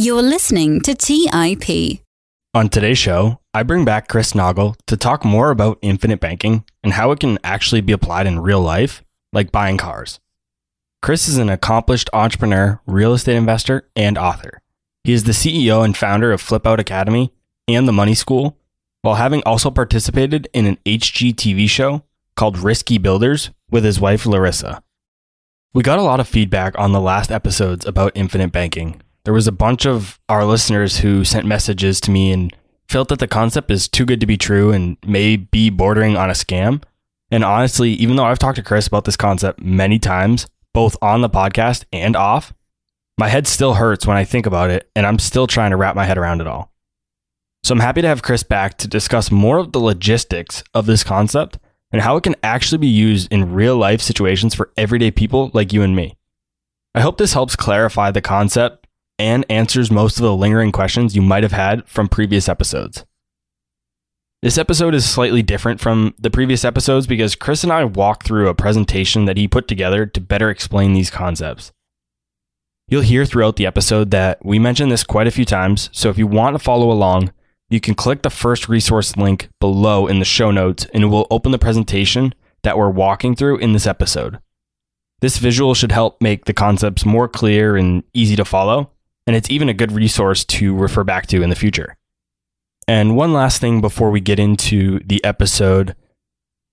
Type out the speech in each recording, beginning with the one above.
You're listening to TIP. On today's show, I bring back Chris Naugle to talk more about infinite banking and how it can actually be applied in real life, like buying cars. Chris is an accomplished entrepreneur, real estate investor, and author. He is the CEO and founder of Flip Out Academy and the Money School, while having also participated in an HGTV show called Risky Builders with his wife Larissa. We got a lot of feedback on the last episodes about infinite banking. There was a bunch of our listeners who sent messages to me and felt that the concept is too good to be true and may be bordering on a scam. And honestly, even though I've talked to Chris about this concept many times, both on the podcast and off, my head still hurts when I think about it, and I'm still trying to wrap my head around it all. So I'm happy to have Chris back to discuss more of the logistics of this concept and how it can actually be used in real life situations for everyday people like you and me. I hope this helps clarify the concept and answers most of the lingering questions you might have had from previous episodes. This episode is slightly different from the previous episodes because Chris and I walked through a presentation that he put together to better explain these concepts. You'll hear throughout the episode that we mention this quite a few times, so if you want to follow along, you can click the first resource link below in the show notes and it will open the presentation that we're walking through in this episode. This visual should help make the concepts more clear and easy to follow, and it's even a good resource to refer back to in the future. And one last thing before we get into the episode,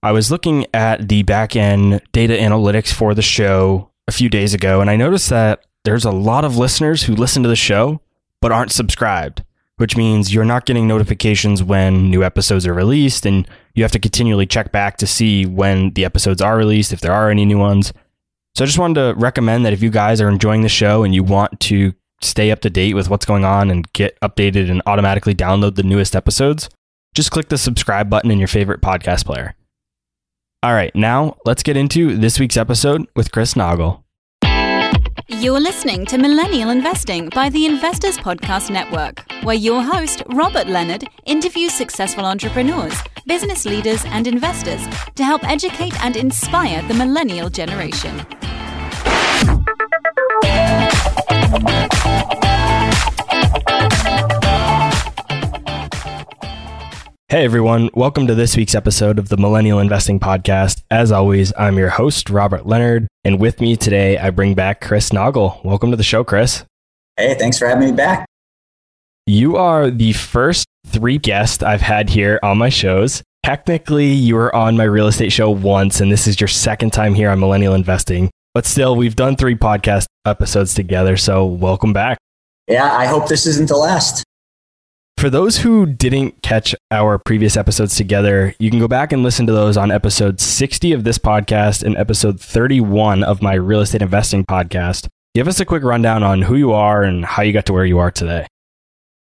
I was looking at the back end data analytics for the show a few days ago, and I noticed that there's a lot of listeners who listen to the show but aren't subscribed which means you're not getting notifications when new episodes are released and you have to continually check back to see when the episodes are released, if there are any new ones. So I just wanted to recommend that if you guys are enjoying the show and you want to stay up to date with what's going on and get updated and automatically download the newest episodes, just click the subscribe button in your favorite podcast player. All right, now let's get into this week's episode with Chris Naugle. You're listening to Millennial Investing by the Investors Podcast Network, where your host, Robert Leonard, interviews successful entrepreneurs, business leaders, and investors to help educate and inspire the millennial generation. Hey everyone, welcome to this week's episode of the Millennial Investing Podcast. As always, I'm your host, Robert Leonard, and with me today, I bring back Chris Naugle. Welcome to the show, Chris. Hey, thanks for having me back. You are the first three guests I've had here on my shows. Technically, you were on my real estate show once, and this is your second time here on Millennial Investing. But still, we've done three podcast episodes together, so welcome back. Yeah, I hope this isn't the last. For those who didn't catch our previous episodes together, you can go back and listen to those on episode 60 of this podcast and episode 31 of my real estate investing podcast. Give us a quick rundown on who you are and how you got to where you are today.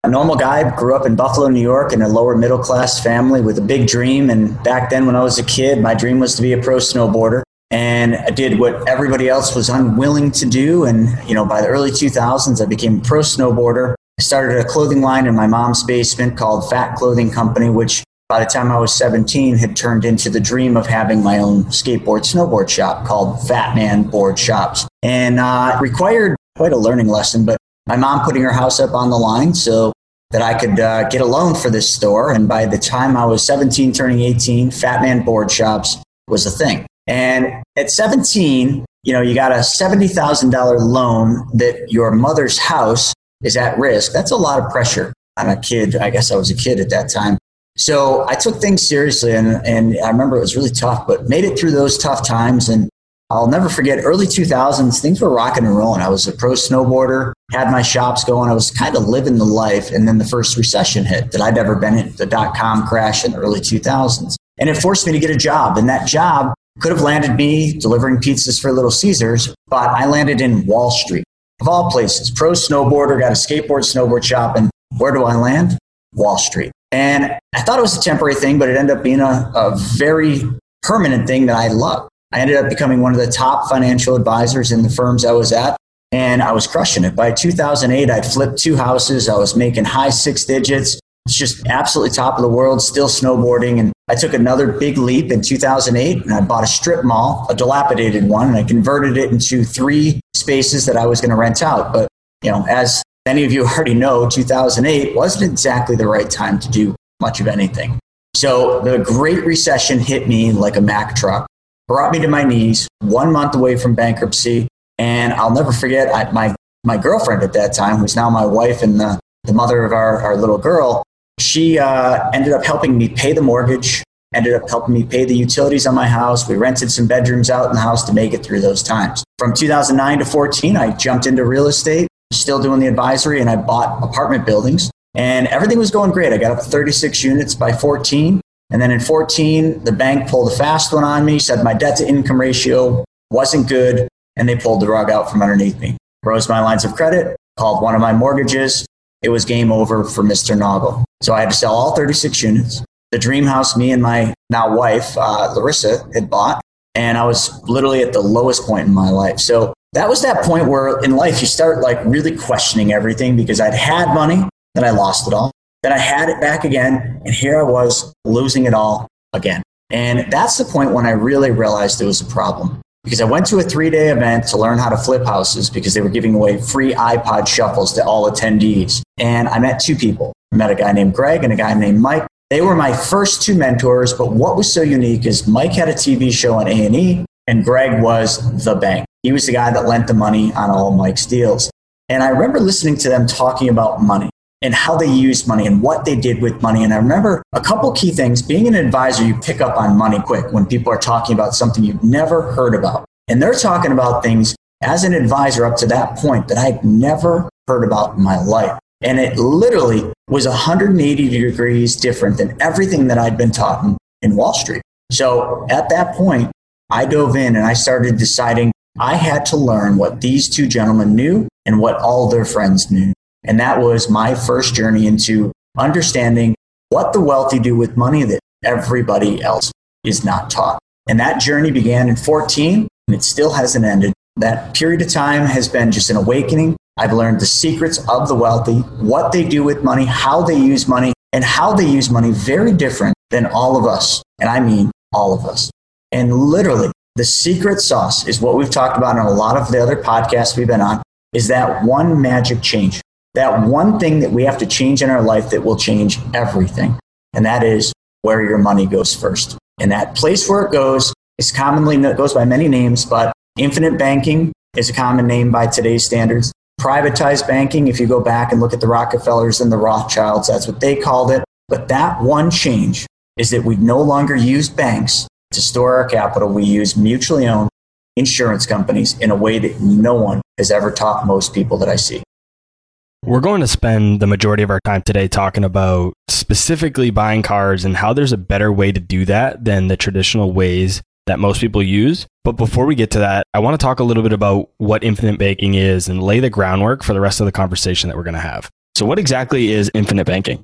A normal guy, grew up in Buffalo, New York, in a lower middle class family with a big dream. And back then, when I was a kid, my dream was to be a pro snowboarder. And I did what everybody else was unwilling to do. And, you know, by the early 2000s, I became a pro snowboarder I started a clothing line in my mom's basement called Fat Clothing Company, which by the time I was 17 had turned into the dream of having my own skateboard snowboard shop called Fat Man Board Shops. And uh, required quite a learning lesson, but my mom putting her house up on the line so that I could uh, get a loan for this store. And by the time I was 17, turning 18, Fat Man Board Shops was a thing. And at 17, you know, you got a $70,000 loan that your mother's house is at risk, that's a lot of pressure on a kid. I guess I was a kid at that time. So I took things seriously and, and I remember it was really tough, but made it through those tough times. And I'll never forget early 2000s, things were rocking and rolling. I was a pro snowboarder, had my shops going. I was kind of living the life. And then the first recession hit that I'd ever been in, the dot com crash in the early 2000s. And it forced me to get a job. And that job could have landed me delivering pizzas for Little Caesars, but I landed in Wall Street of all places, pro snowboarder, got a skateboard snowboard shop, and where do I land? Wall Street. And I thought it was a temporary thing, but it ended up being a, a very permanent thing that I loved. I ended up becoming one of the top financial advisors in the firms I was at, and I was crushing it. By 2008, I'd flipped two houses. I was making high six digits. It's just absolutely top of the world, still snowboarding. And I took another big leap in 2008 and I bought a strip mall, a dilapidated one, and I converted it into three spaces that I was going to rent out. But, you know, as Many of you already know 2008 wasn't exactly the right time to do much of anything. So the Great Recession hit me like a Mack truck, brought me to my knees, one month away from bankruptcy. And I'll never forget I, my, my girlfriend at that time, who's now my wife and the, the mother of our, our little girl, she uh, ended up helping me pay the mortgage, ended up helping me pay the utilities on my house. We rented some bedrooms out in the house to make it through those times. From 2009 to 14, I jumped into real estate, still doing the advisory, and I bought apartment buildings. And everything was going great. I got up to 36 units by 14. And then in 14, the bank pulled a fast one on me, said my debt to income ratio wasn't good, and they pulled the rug out from underneath me. Froze my lines of credit, called one of my mortgages. It was game over for Mr. Naugle. So I had to sell all 36 units. The dream house me and my now wife, uh, Larissa, had bought. And I was literally at the lowest point in my life. So that was that point where in life you start like really questioning everything because I'd had money, then I lost it all. Then I had it back again, and here I was losing it all again. And that's the point when I really realized there was a problem. Because I went to a three day event to learn how to flip houses because they were giving away free iPod shuffles to all attendees. And I met two people. I met a guy named Greg and a guy named Mike. They were my first two mentors, but what was so unique is Mike had a TV show on A&E and Greg was the bank. He was the guy that lent the money on all Mike's deals. And I remember listening to them talking about money and how they used money and what they did with money. And I remember a couple key things. Being an advisor, you pick up on money quick when people are talking about something you've never heard about. And they're talking about things as an advisor up to that point that I'd never heard about in my life. And it literally was 180 degrees different than everything that I'd been taught in, in Wall Street. So at that point, I dove in and I started deciding I had to learn what these two gentlemen knew and what all their friends knew. And that was my first journey into understanding what the wealthy do with money that everybody else is not taught. And that journey began in 14 and it still hasn't ended. That period of time has been just an awakening. I've learned the secrets of the wealthy, what they do with money, how they use money, and how they use money very different than all of us. And I mean all of us. And literally, the secret sauce is what we've talked about in a lot of the other podcasts we've been on is that one magic change that one thing that we have to change in our life that will change everything. And that is where your money goes first. And that place where it goes is commonly it goes by many names, but infinite banking is a common name by today's standards. Privatized banking, if you go back and look at the Rockefellers and the Rothschilds, that's what they called it. But that one change is that we no longer use banks to store our capital. We use mutually owned insurance companies in a way that no one has ever taught most people that I see. We're going to spend the majority of our time today talking about specifically buying cars and how there's a better way to do that than the traditional ways that most people use. But before we get to that, I want to talk a little bit about what infinite banking is and lay the groundwork for the rest of the conversation that we're going to have. So, what exactly is infinite banking?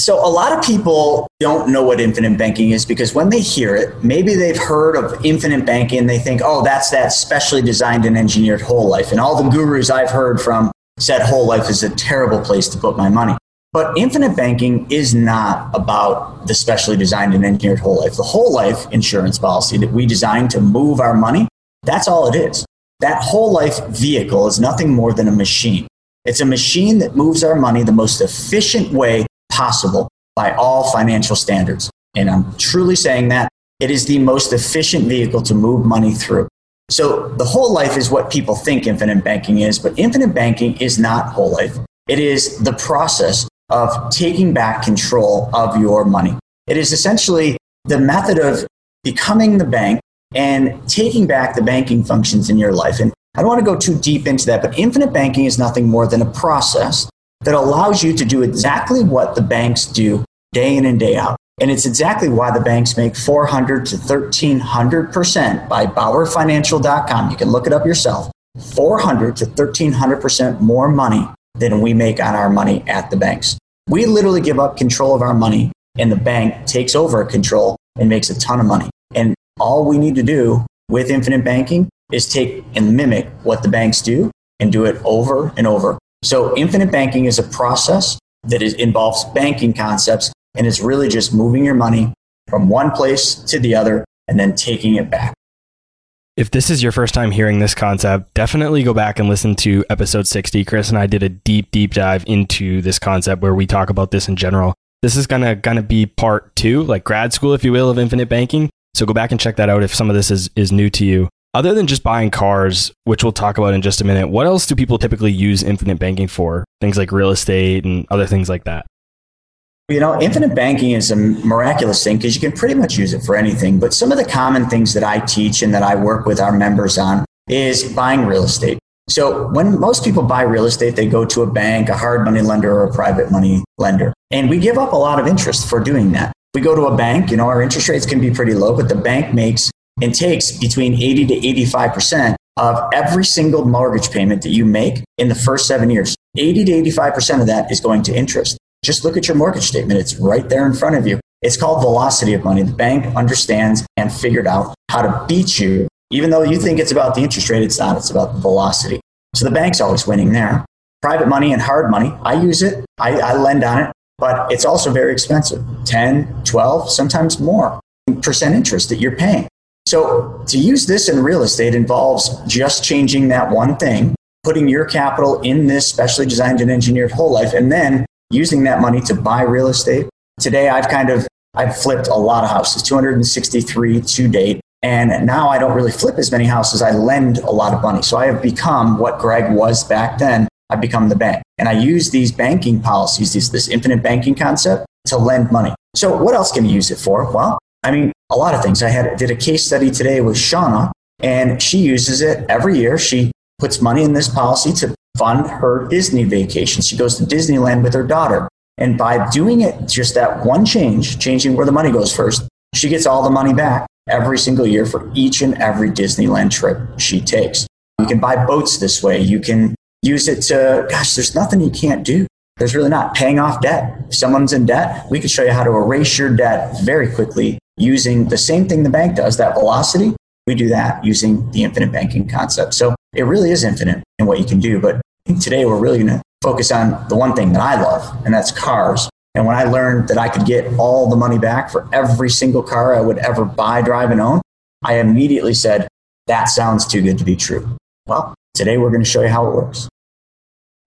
So, a lot of people don't know what infinite banking is because when they hear it, maybe they've heard of infinite banking they think, oh, that's that specially designed and engineered whole life. And all the gurus I've heard from said whole life is a terrible place to put my money. But infinite banking is not about the specially designed and engineered whole life. The whole life insurance policy that we designed to move our money, that's all it is. That whole life vehicle is nothing more than a machine. It's a machine that moves our money the most efficient way possible by all financial standards. And I'm truly saying that it is the most efficient vehicle to move money through. So the whole life is what people think infinite banking is, but infinite banking is not whole life. It is the process of taking back control of your money. It is essentially the method of becoming the bank and taking back the banking functions in your life. And I don't want to go too deep into that, but infinite banking is nothing more than a process that allows you to do exactly what the banks do day in and day out. And it's exactly why the banks make 400 to 1300% by BauerFinancial.com. You can look it up yourself. 400 to 1300% more money than we make on our money at the banks. We literally give up control of our money and the bank takes over control and makes a ton of money. And all we need to do with infinite banking is take and mimic what the banks do and do it over and over. So infinite banking is a process that is, involves banking concepts and it's really just moving your money from one place to the other and then taking it back. If this is your first time hearing this concept, definitely go back and listen to episode 60. Chris and I did a deep, deep dive into this concept where we talk about this in general. This is gonna gonna be part two, like grad school, if you will, of infinite banking. So go back and check that out if some of this is, is new to you. Other than just buying cars, which we'll talk about in just a minute, what else do people typically use infinite banking for? Things like real estate and other things like that. You know, infinite banking is a miraculous thing because you can pretty much use it for anything. But some of the common things that I teach and that I work with our members on is buying real estate. So when most people buy real estate, they go to a bank, a hard money lender, or a private money lender. And we give up a lot of interest for doing that. We go to a bank, you know, our interest rates can be pretty low, but the bank makes and takes between 80 to 85% of every single mortgage payment that you make in the first seven years. 80 to 85% of that is going to interest. Just look at your mortgage statement. It's right there in front of you. It's called velocity of money. The bank understands and figured out how to beat you. Even though you think it's about the interest rate, it's not. It's about the velocity. So the bank's always winning there. Private money and hard money, I use it. I, I lend on it, but it's also very expensive 10, 12, sometimes more percent interest that you're paying. So to use this in real estate involves just changing that one thing, putting your capital in this specially designed and engineered whole life, and then using that money to buy real estate. Today, I've kind of I've flipped a lot of houses, 263 to date. And now I don't really flip as many houses. I lend a lot of money. So I have become what Greg was back then. I've become the bank. And I use these banking policies, these, this infinite banking concept to lend money. So what else can you use it for? Well, I mean, a lot of things. I had did a case study today with Shauna, and she uses it every year. She puts money in this policy to fund her Disney vacation. She goes to Disneyland with her daughter. And by doing it, just that one change, changing where the money goes first, she gets all the money back every single year for each and every Disneyland trip she takes. You can buy boats this way. You can use it to, gosh, there's nothing you can't do. There's really not paying off debt. If someone's in debt, we can show you how to erase your debt very quickly using the same thing the bank does, that velocity. We do that using the infinite banking concept. So it really is infinite in what you can do. But today we're really going to focus on the one thing that I love, and that's cars. And when I learned that I could get all the money back for every single car I would ever buy, drive, and own, I immediately said, that sounds too good to be true. Well, today we're going to show you how it works.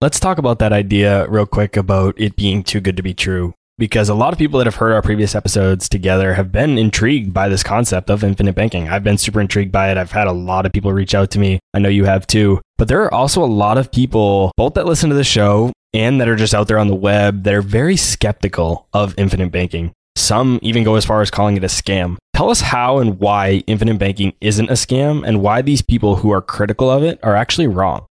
Let's talk about that idea real quick about it being too good to be true because a lot of people that have heard our previous episodes together have been intrigued by this concept of infinite banking. I've been super intrigued by it. I've had a lot of people reach out to me. I know you have too. But there are also a lot of people, both that listen to the show and that are just out there on the web, that are very skeptical of infinite banking. Some even go as far as calling it a scam. Tell us how and why infinite banking isn't a scam and why these people who are critical of it are actually wrong.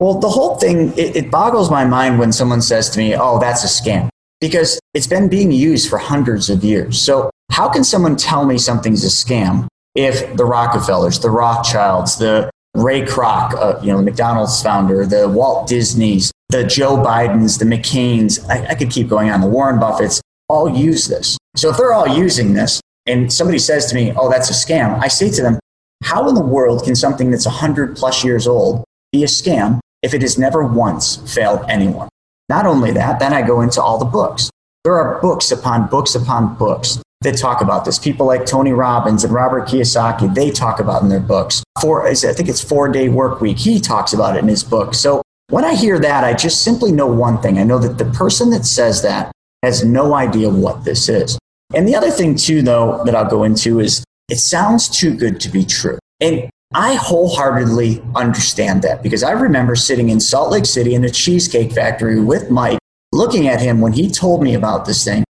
Well, the whole thing, it, it boggles my mind when someone says to me, oh, that's a scam because it's been being used for hundreds of years. So, how can someone tell me something's a scam if the Rockefellers, the Rothschilds, the Ray Kroc, uh, you know, the McDonald's founder, the Walt Disneys, the Joe Bidens, the McCains, I, I could keep going on, the Warren Buffetts, all use this. So, if they're all using this and somebody says to me, oh, that's a scam, I say to them, how in the world can something that's 100 plus years old be a scam if it has never once failed anyone? Not only that, then I go into all the books. There are books upon books upon books that talk about this. People like Tony Robbins and Robert Kiyosaki, they talk about in their books. Four, I think it's Four Day Work Week. He talks about it in his book. So when I hear that, I just simply know one thing. I know that the person that says that has no idea what this is. And the other thing, too, though, that I'll go into is it sounds too good to be true. And I wholeheartedly understand that because I remember sitting in Salt Lake City in a cheesecake factory with Mike, looking at him when he told me about this thing,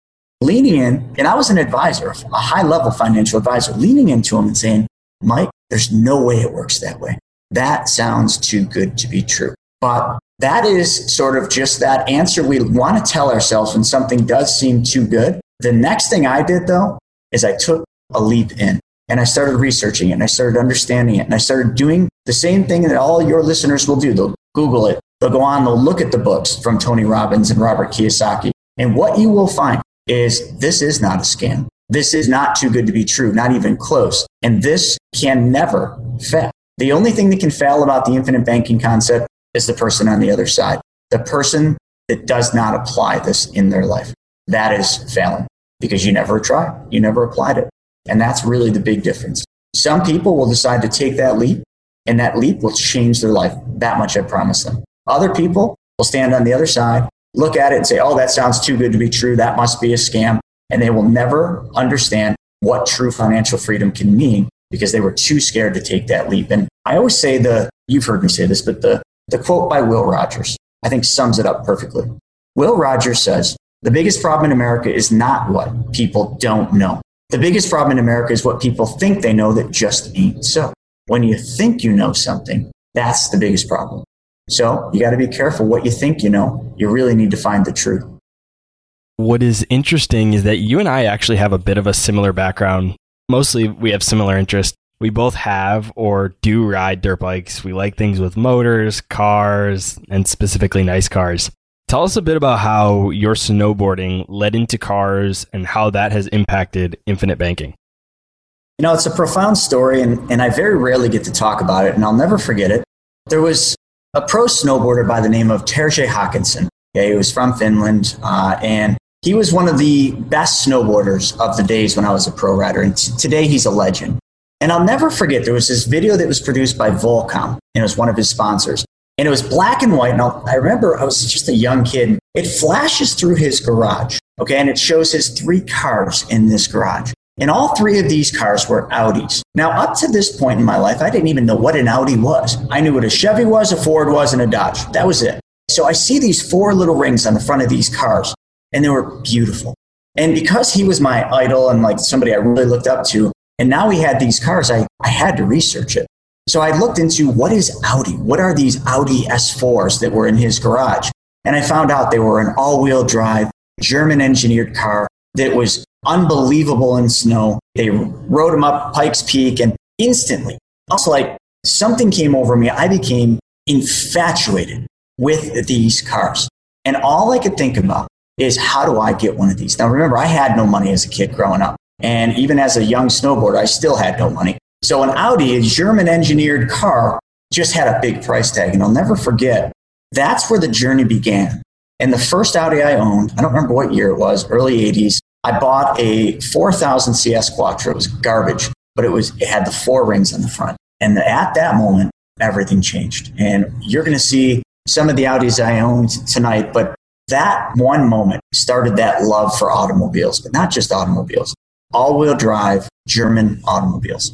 leaning in, and I was an advisor, a high level financial advisor, leaning into him and saying, Mike, there's no way it works that way. That sounds too good to be true. But that is sort of just that answer we want to tell ourselves when something does seem too good. The next thing I did, though, is I took a leap in. And I started researching it and I started understanding it. And I started doing the same thing that all your listeners will do. They'll Google it, they'll go on, they'll look at the books from Tony Robbins and Robert Kiyosaki. And what you will find is this is not a scam. This is not too good to be true, not even close. And this can never fail. The only thing that can fail about the infinite banking concept is the person on the other side, the person that does not apply this in their life. That is failing because you never tried, you never applied it. And that's really the big difference. Some people will decide to take that leap, and that leap will change their life. That much I promise them. Other people will stand on the other side, look at it and say, oh, that sounds too good to be true. That must be a scam. And they will never understand what true financial freedom can mean because they were too scared to take that leap. And I always say the, you've heard me say this, but the, the quote by Will Rogers, I think sums it up perfectly. Will Rogers says, the biggest problem in America is not what people don't know. The biggest problem in America is what people think they know that just ain't so. When you think you know something, that's the biggest problem. So you got to be careful what you think you know. You really need to find the truth. What is interesting is that you and I actually have a bit of a similar background. Mostly we have similar interests. We both have or do ride dirt bikes. We like things with motors, cars, and specifically nice cars. Tell us a bit about how your snowboarding led into cars and how that has impacted infinite banking. You know, it's a profound story, and, and I very rarely get to talk about it, and I'll never forget it. There was a pro snowboarder by the name of Terje Haakonsen. Yeah, he was from Finland, uh, and he was one of the best snowboarders of the days when I was a pro rider. And t- today he's a legend. And I'll never forget, there was this video that was produced by Volcom, and it was one of his sponsors. And it was black and white. And I remember I was just a young kid. It flashes through his garage, okay, and it shows his three cars in this garage. And all three of these cars were Audis. Now, up to this point in my life, I didn't even know what an Audi was. I knew what a Chevy was, a Ford was, and a Dodge. That was it. So I see these four little rings on the front of these cars, and they were beautiful. And because he was my idol and like somebody I really looked up to, and now he had these cars, I, I had to research it. So I looked into what is Audi? What are these Audi S4s that were in his garage? And I found out they were an all wheel drive, German engineered car that was unbelievable in snow. They rode him up Pikes Peak and instantly, also like something came over me. I became infatuated with these cars. And all I could think about is how do I get one of these? Now, remember, I had no money as a kid growing up. And even as a young snowboarder, I still had no money. So an Audi, a German engineered car, just had a big price tag. And I'll never forget, that's where the journey began. And the first Audi I owned, I don't remember what year it was, early 80s, I bought a 4000 CS Quattro. It was garbage, but it was it had the four rings on the front. And at that moment, everything changed. And you're going to see some of the Audis I owned tonight, but that one moment started that love for automobiles, but not just automobiles, all-wheel drive German automobiles.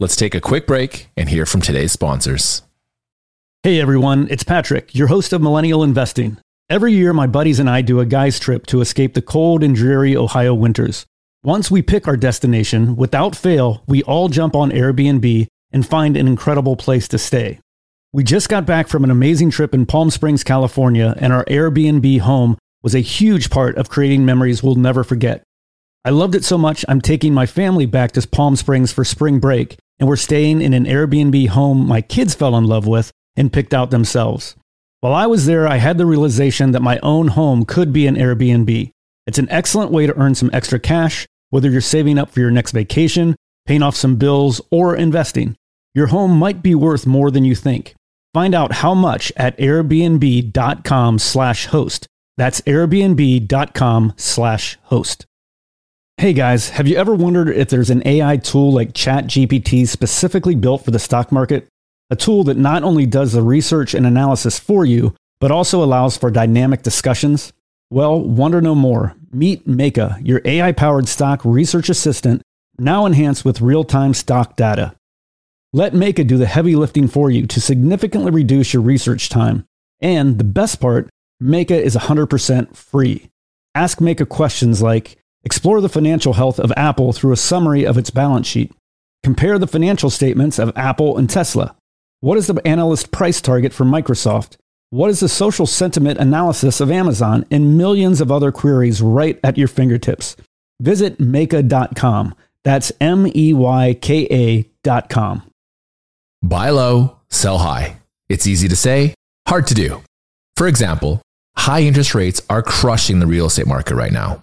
Let's take a quick break and hear from today's sponsors. Hey everyone, it's Patrick, your host of Millennial Investing. Every year, my buddies and I do a guy's trip to escape the cold and dreary Ohio winters. Once we pick our destination, without fail, we all jump on Airbnb and find an incredible place to stay. We just got back from an amazing trip in Palm Springs, California, and our Airbnb home was a huge part of creating memories we'll never forget. I loved it so much, I'm taking my family back to Palm Springs for spring break, and we're staying in an Airbnb home my kids fell in love with and picked out themselves. While I was there, I had the realization that my own home could be an Airbnb. It's an excellent way to earn some extra cash, whether you're saving up for your next vacation, paying off some bills, or investing. Your home might be worth more than you think. Find out how much at airbnb.com/host. That's airbnb.com/host. Hey guys, have you ever wondered if there's an AI tool like ChatGPT specifically built for the stock market? a tool that not only does the research and analysis for you, but also allows for dynamic discussions? Well, wonder no more. Meet Meyka, your AI powered stock research assistant, now enhanced with real time stock data. Let Meyka do the heavy lifting for you to significantly reduce your research time. And the best part, Meyka is 100% free. Ask Meyka questions like Explore the financial health of Apple through a summary of its balance sheet. Compare the financial statements of Apple and Tesla. What is the analyst price target for Microsoft? What is the social sentiment analysis of Amazon? And millions of other queries right at your fingertips. Visit Meyka.com. That's M E Y K A.com. Buy low, sell high. It's easy to say, hard to do. For example, high interest rates are crushing the real estate market right now.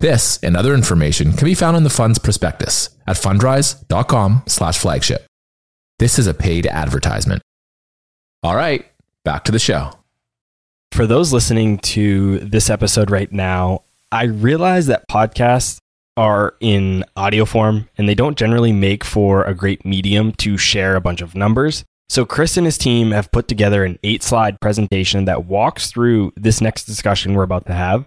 This and other information can be found in the fund's prospectus at fundrise.com slash flagship. This is a paid advertisement. All right, back to the show. For those listening to this episode right now, I realize that podcasts are in audio form and they don't generally make for a great medium to share a bunch of numbers. So, Chris and his team have put together an eight slide presentation that walks through this next discussion we're about to have.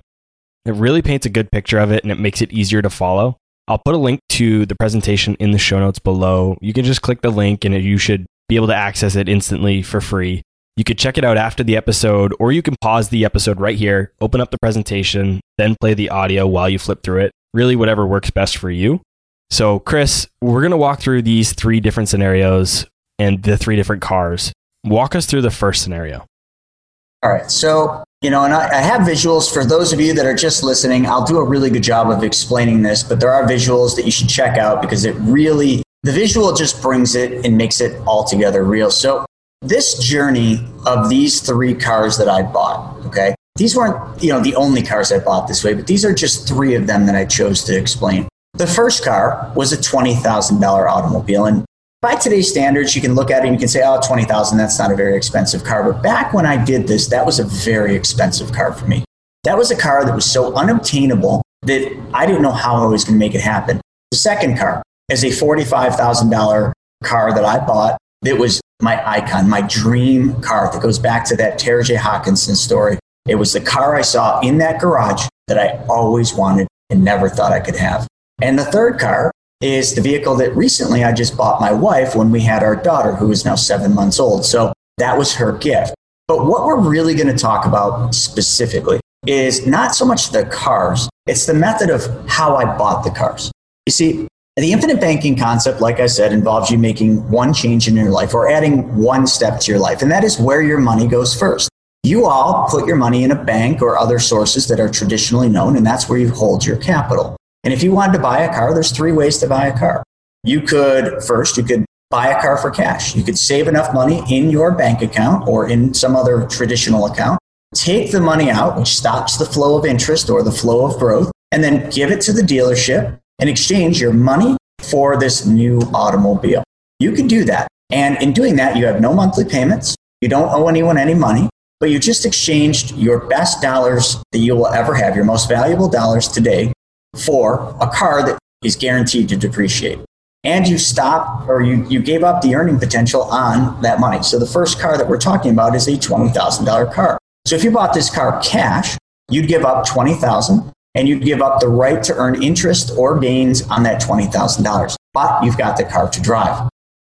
It really paints a good picture of it and it makes it easier to follow. I'll put a link to the presentation in the show notes below. You can just click the link and you should be able to access it instantly for free. You could check it out after the episode, or you can pause the episode right here, open up the presentation, then play the audio while you flip through it. Really, whatever works best for you. So, Chris, we're going to walk through these three different scenarios and the three different cars. Walk us through the first scenario. All right. So, you know, and I, I, have visuals for those of you that are just listening. I'll do a really good job of explaining this, but there are visuals that you should check out because it really, the visual just brings it and makes it all together real. So, this journey of these three cars that I bought, okay, these weren't, you know, the only cars I bought this way, but these are just three of them that I chose to explain. The first car was a $20,000 automobile. And by today's standards, you can look at it and you can say, oh, 20,000, that's not a very expensive car. But back when I did this, that was a very expensive car for me. That was a car that was so unobtainable that I didn't know how I was going to make it happen. The second car is a $45,000 car that I bought that was my icon, my dream car that goes back to that Terje Haakonsen story. It was the car I saw in that garage that I always wanted and never thought I could have. And the third car is the vehicle that recently I just bought my wife when we had our daughter, who is now seven months old. So that was her gift. But what we're really going to talk about specifically is not so much the cars, it's the method of how I bought the cars. You see, the infinite banking concept, like I said, involves you making one change in your life or adding one step to your life, and that is where your money goes first. You all put your money in a bank or other sources that are traditionally known, and that's where you hold your capital. And if you wanted to buy a car, there's three ways to buy a car. You could, first, you could buy a car for cash. You could save enough money in your bank account or in some other traditional account, take the money out, which stops the flow of interest or the flow of growth, and then give it to the dealership and exchange your money for this new automobile. You can do that. And in doing that, you have no monthly payments. You don't owe anyone any money, but you just exchanged your best dollars that you will ever have, your most valuable dollars today for a car that is guaranteed to depreciate. And you stop or you, you gave up the earning potential on that money. So the first car that we're talking about is a $20,000 car. So if you bought this car cash, you'd give up 20,000 and you'd give up the right to earn interest or gains on that $20,000. But you've got the car to drive.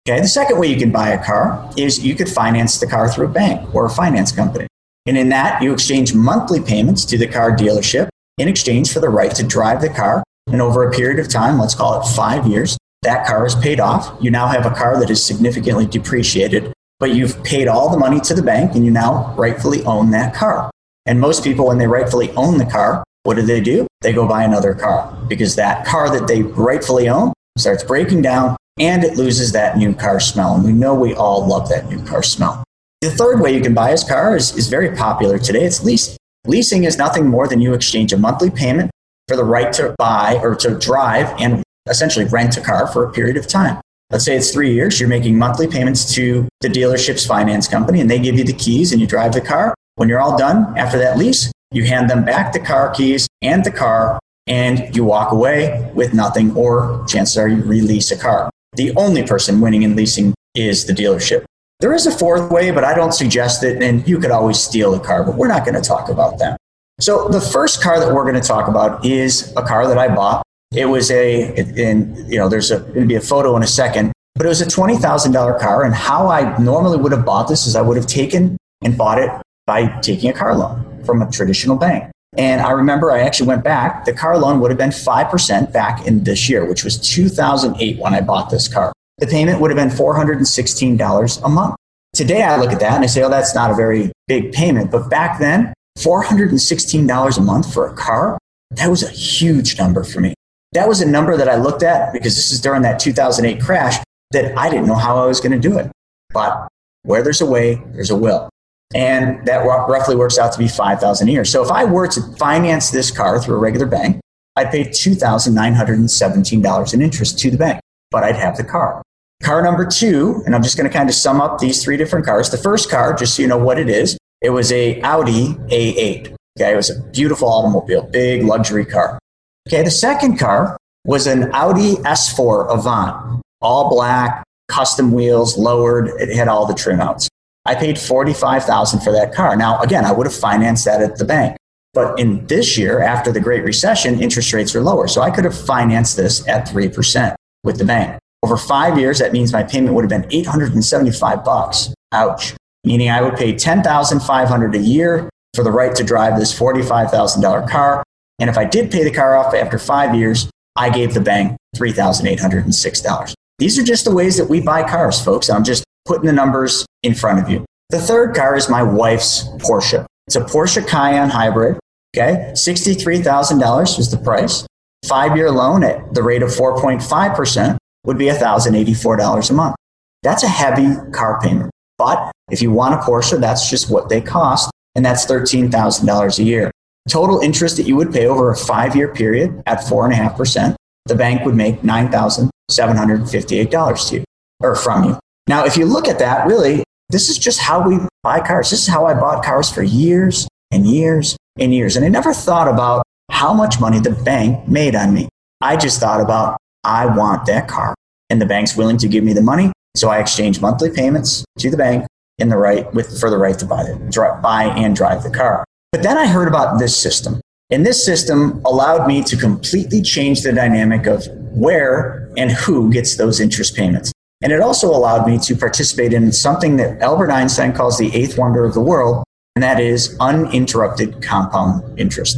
Okay, the second way you can buy a car is you could finance the car through a bank or a finance company. And in that, you exchange monthly payments to the car dealership in exchange for the right to drive the car. And over a period of time, let's call it five years, that car is paid off. You now have a car that is significantly depreciated, but you've paid all the money to the bank and you now rightfully own that car. And most people, when they rightfully own the car, what do they do? They go buy another car because that car that they rightfully own starts breaking down and it loses that new car smell. And we know we all love that new car smell. The third way you can buy a car is, is very popular today. It's leasing. Leasing is nothing more than you exchange a monthly payment for the right to buy or to drive and essentially rent a car for a period of time. Let's say it's three years, you're making monthly payments to the dealership's finance company and they give you the keys and you drive the car. When you're all done after that lease, you hand them back the car keys and the car and you walk away with nothing or chances are you release a car. The only person winning in leasing is the dealership. There is a fourth way, but I don't suggest it. And you could always steal a car, but we're not going to talk about that. So the first car that we're going to talk about is a car that I bought. It was a, and you know, there's going to be a photo in a second, but it was a $20,000 car. And how I normally would have bought this is I would have taken and bought it by taking a car loan from a traditional bank. And I remember I actually went back. The car loan would have been 5% back in this year, which was 2008 when I bought this car the payment would have been $416 a month. Today, I look at that and I say, oh, that's not a very big payment. But back then, $416 a month for a car, that was a huge number for me. That was a number that I looked at because this is during that 2008 crash. that I didn't know how I was going to do it. But where there's a way, there's a will. And that roughly works out to be 5,000 a year. So if I were to finance this car through a regular bank, I'd pay $2,917 in interest to the bank, but I'd have the car. Car number two, and I'm just going to kind of sum up these three different cars. The first car, just so you know what it is, it was a Audi A8. Okay, it was a beautiful automobile, big luxury car. Okay, the second car was an Audi S4 Avant, all black, custom wheels, lowered. It had all the trim outs. I paid 45000 for that car. Now, again, I would have financed that at the bank. But in this year, after the Great Recession, interest rates are lower. So I could have financed this at 3% with the bank. Over five years, that means my payment would have been 875 bucks. Ouch. Meaning I would pay 10500 a year for the right to drive this $45,000 car. And if I did pay the car off after five years, I gave the bank $3,806. These are just the ways that we buy cars, folks. I'm just putting the numbers in front of you. The third car is my wife's Porsche. It's a Porsche Cayenne hybrid. Okay, $63,000 was the price. Five year loan at the rate of 4.5% would be $1,084 a month. That's a heavy car payment. But if you want a Porsche, that's just what they cost, and that's $13,000 a year. Total interest that you would pay over a five year period at 4.5%, the bank would make $9,758 to you or from you. Now, if you look at that, really, this is just how we buy cars. This is how I bought cars for years and years and years. And I never thought about how much money the bank made on me. I just thought about, I want that car. And the bank's willing to give me the money. So I exchange monthly payments to the bank in the right with for the right to buy the buy and drive the car. But then I heard about this system. And this system allowed me to completely change the dynamic of where and who gets those interest payments. And it also allowed me to participate in something that Albert Einstein calls the eighth wonder of the world, and that is uninterrupted compound interest.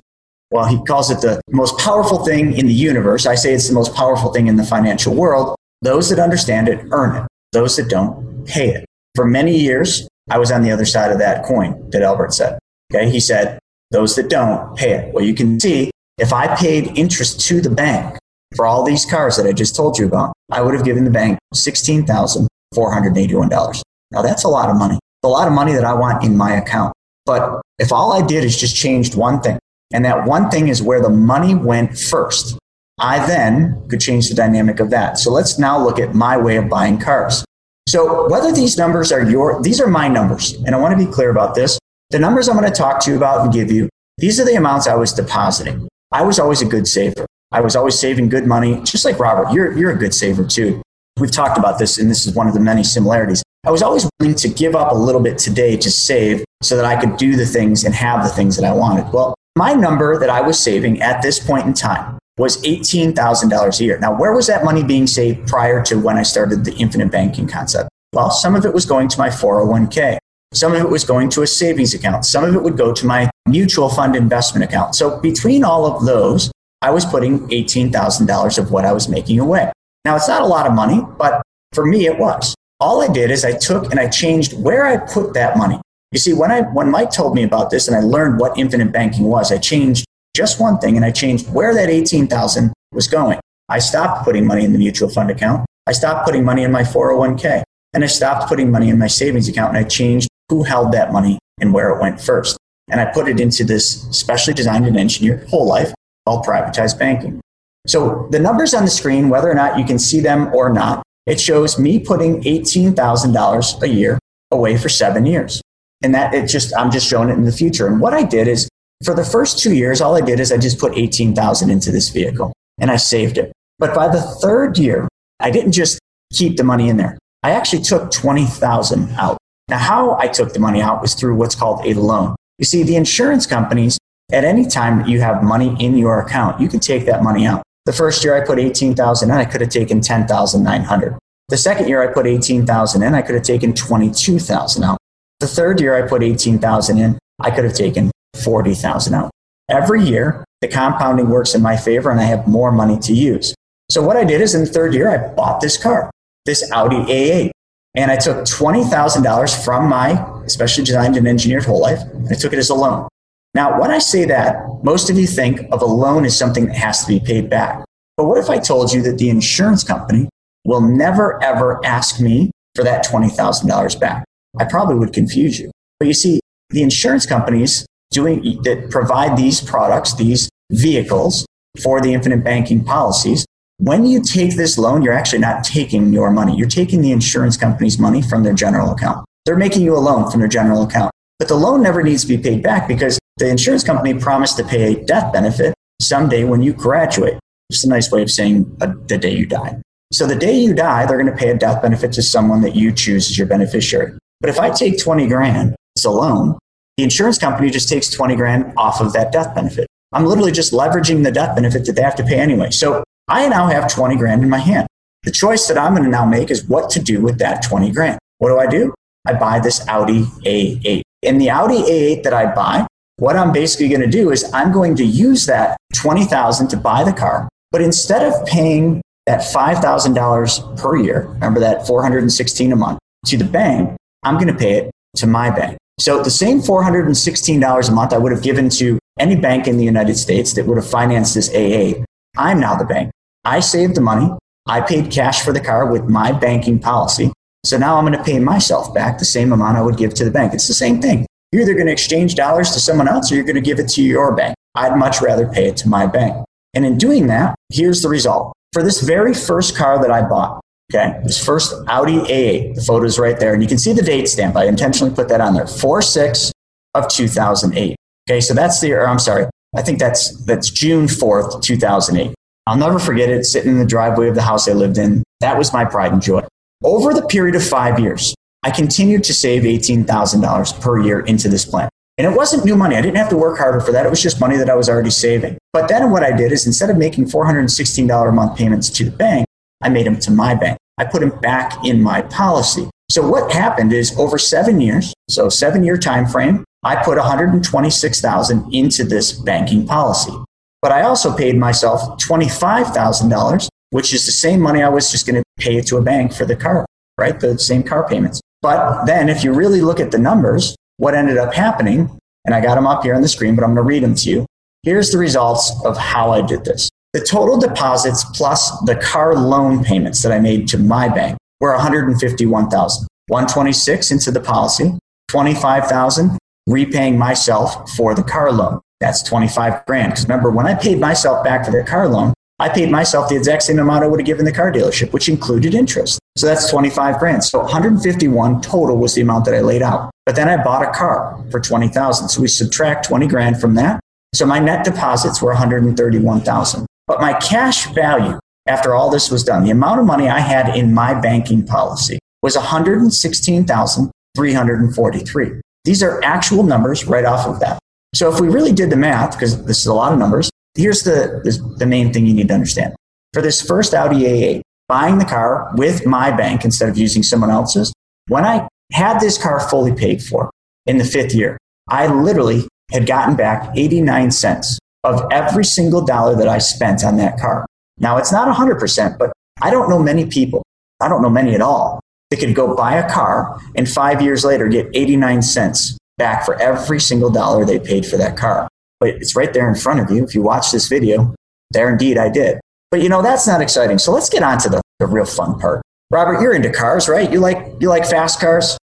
Well, he calls it the most powerful thing in the universe. I say it's the most powerful thing in the financial world. Those that understand it earn it, those that don't pay it. For many years, I was on the other side of that coin that Albert said. Okay, he said, those that don't pay it. Well, you can see if I paid interest to the bank for all these cars that I just told you about, I would have given the bank $16,481. Now, that's a lot of money. It's a lot of money that I want in my account. But if all I did is just changed one thing, and that one thing is where the money went first, I then could change the dynamic of that. So let's now look at my way of buying cars. So whether these numbers are your, these are my numbers, and I want to be clear about this. The numbers I'm going to talk to you about and give you, these are the amounts I was depositing. I was always a good saver. I was always saving good money, just like Robert. You're, you're a good saver too. We've talked about this, and this is one of the many similarities. I was always willing to give up a little bit today to save so that I could do the things and have the things that I wanted. Well, my number that I was saving at this point in time was $18,000 a year. Now, where was that money being saved prior to when I started the infinite banking concept? Well, some of it was going to my 401k. Some of it was going to a savings account. Some of it would go to my mutual fund investment account. So between all of those, I was putting $18,000 of what I was making away. Now, it's not a lot of money, but for me, it was. All I did is I took and I changed where I put that money. You see, when, I, when Mike told me about this and I learned what infinite banking was, I changed just one thing and I changed where that 18,000 was going. I stopped putting money in the mutual fund account. I stopped putting money in my 401k and I stopped putting money in my savings account and I changed who held that money and where it went first. And I put it into this specially designed and engineered whole life called privatized banking. So the numbers on the screen, whether or not you can see them or not, it shows me putting $18,000 a year away for seven years. And that it just, I'm just showing it in the future. And what I did is for the first two years, all I did is I just put 18,000 into this vehicle and I saved it. But by the third year, I didn't just keep the money in there. I actually took 20,000 out. Now, how I took the money out was through what's called a loan. You see, the insurance companies at any time that you have money in your account, you can take that money out. The first year I put 18,000 in, I could have taken 10,900. The second year I put 18,000 in, I could have taken 22,000 out. The third year I put 18,000 in, I could have taken 40,000 out. Every year, the compounding works in my favor and I have more money to use. So what I did is in the third year, I bought this car, this Audi A8. And I took $20,000 from my specially designed and engineered whole life and I took it as a loan. Now, when I say that, most of you think of a loan as something that has to be paid back. But what if I told you that the insurance company will never ever ask me for that $20,000 back. I probably would confuse you. But you see, the insurance companies doing that provide these products, these vehicles for the infinite banking policies, when you take this loan, you're actually not taking your money. You're taking the insurance company's money from their general account. They're making you a loan from their general account. But the loan never needs to be paid back because the insurance company promised to pay a death benefit someday when you graduate. It's a nice way of saying uh, the day you die. So the day you die, they're going to pay a death benefit to someone that you choose as your beneficiary. But if I take 20 grand as a loan, the insurance company just takes 20 grand off of that death benefit. I'm literally just leveraging the death benefit that they have to pay anyway. So I now have 20 grand in my hand. The choice that I'm going to now make is what to do with that 20 grand. What do I do? I buy this Audi A8. In the Audi A8 that I buy, what I'm basically going to do is I'm going to use that 20,000 to buy the car, but instead of paying that $5,000 per year, remember that 416 a month to the bank, I'm going to pay it to my bank. So the same $416 a month I would have given to any bank in the United States that would have financed this A8, I'm now the bank. I saved the money. I paid cash for the car with my banking policy. So now I'm going to pay myself back the same amount I would give to the bank. It's the same thing. You're either going to exchange dollars to someone else or you're going to give it to your bank. I'd much rather pay it to my bank. And in doing that, here's the result. For this very first car that I bought, okay, this first Audi A8, the photo's right there, and you can see the date stamp. I intentionally put that on there 4 6 of 2008. Okay, so that's the, or I'm sorry, I think that's, that's June 4th, 2008. I'll never forget it sitting in the driveway of the house I lived in. That was my pride and joy. Over the period of five years, I continued to save $18,000 per year into this plan. And it wasn't new money. I didn't have to work harder for that. It was just money that I was already saving. But then what I did is instead of making $416 a month payments to the bank, I made them to my bank. I put them back in my policy. So what happened is over seven years, so seven year time frame, I put 126,000 into this banking policy. But I also paid myself $25,000, which is the same money I was just going to pay to a bank for the car, right? The same car payments. But then if you really look at the numbers, what ended up happening, and I got them up here on the screen, but I'm going to read them to you. Here's the results of how I did this. The total deposits plus the car loan payments that I made to my bank were 151,000. 126 into the policy, 25,000 repaying myself for the car loan. That's 25 grand. Because remember, when I paid myself back for the car loan, I paid myself the exact same amount I would have given the car dealership, which included interest. So that's 25 grand. So 151 total was the amount that I laid out. But then I bought a car for 20,000. So we subtract 20 grand from that. So my net deposits were 131,000. But my cash value after all this was done, the amount of money I had in my banking policy was 116,343. These are actual numbers right off of that. So if we really did the math, because this is a lot of numbers, here's the, this, the main thing you need to understand. For this first Audi A8, buying the car with my bank instead of using someone else's, when I had this car fully paid for in the fifth year, I literally had gotten back 89 cents of every single dollar that I spent on that car. Now, it's not 100%, but I don't know many people, I don't know many at all, that could go buy a car and five years later get 89 cents back for every single dollar they paid for that car. But it's right there in front of you. If you watch this video, there indeed I did. But you know, that's not exciting. So let's get on to the, the real fun part. Robert, you're into cars, right? You like you like fast cars?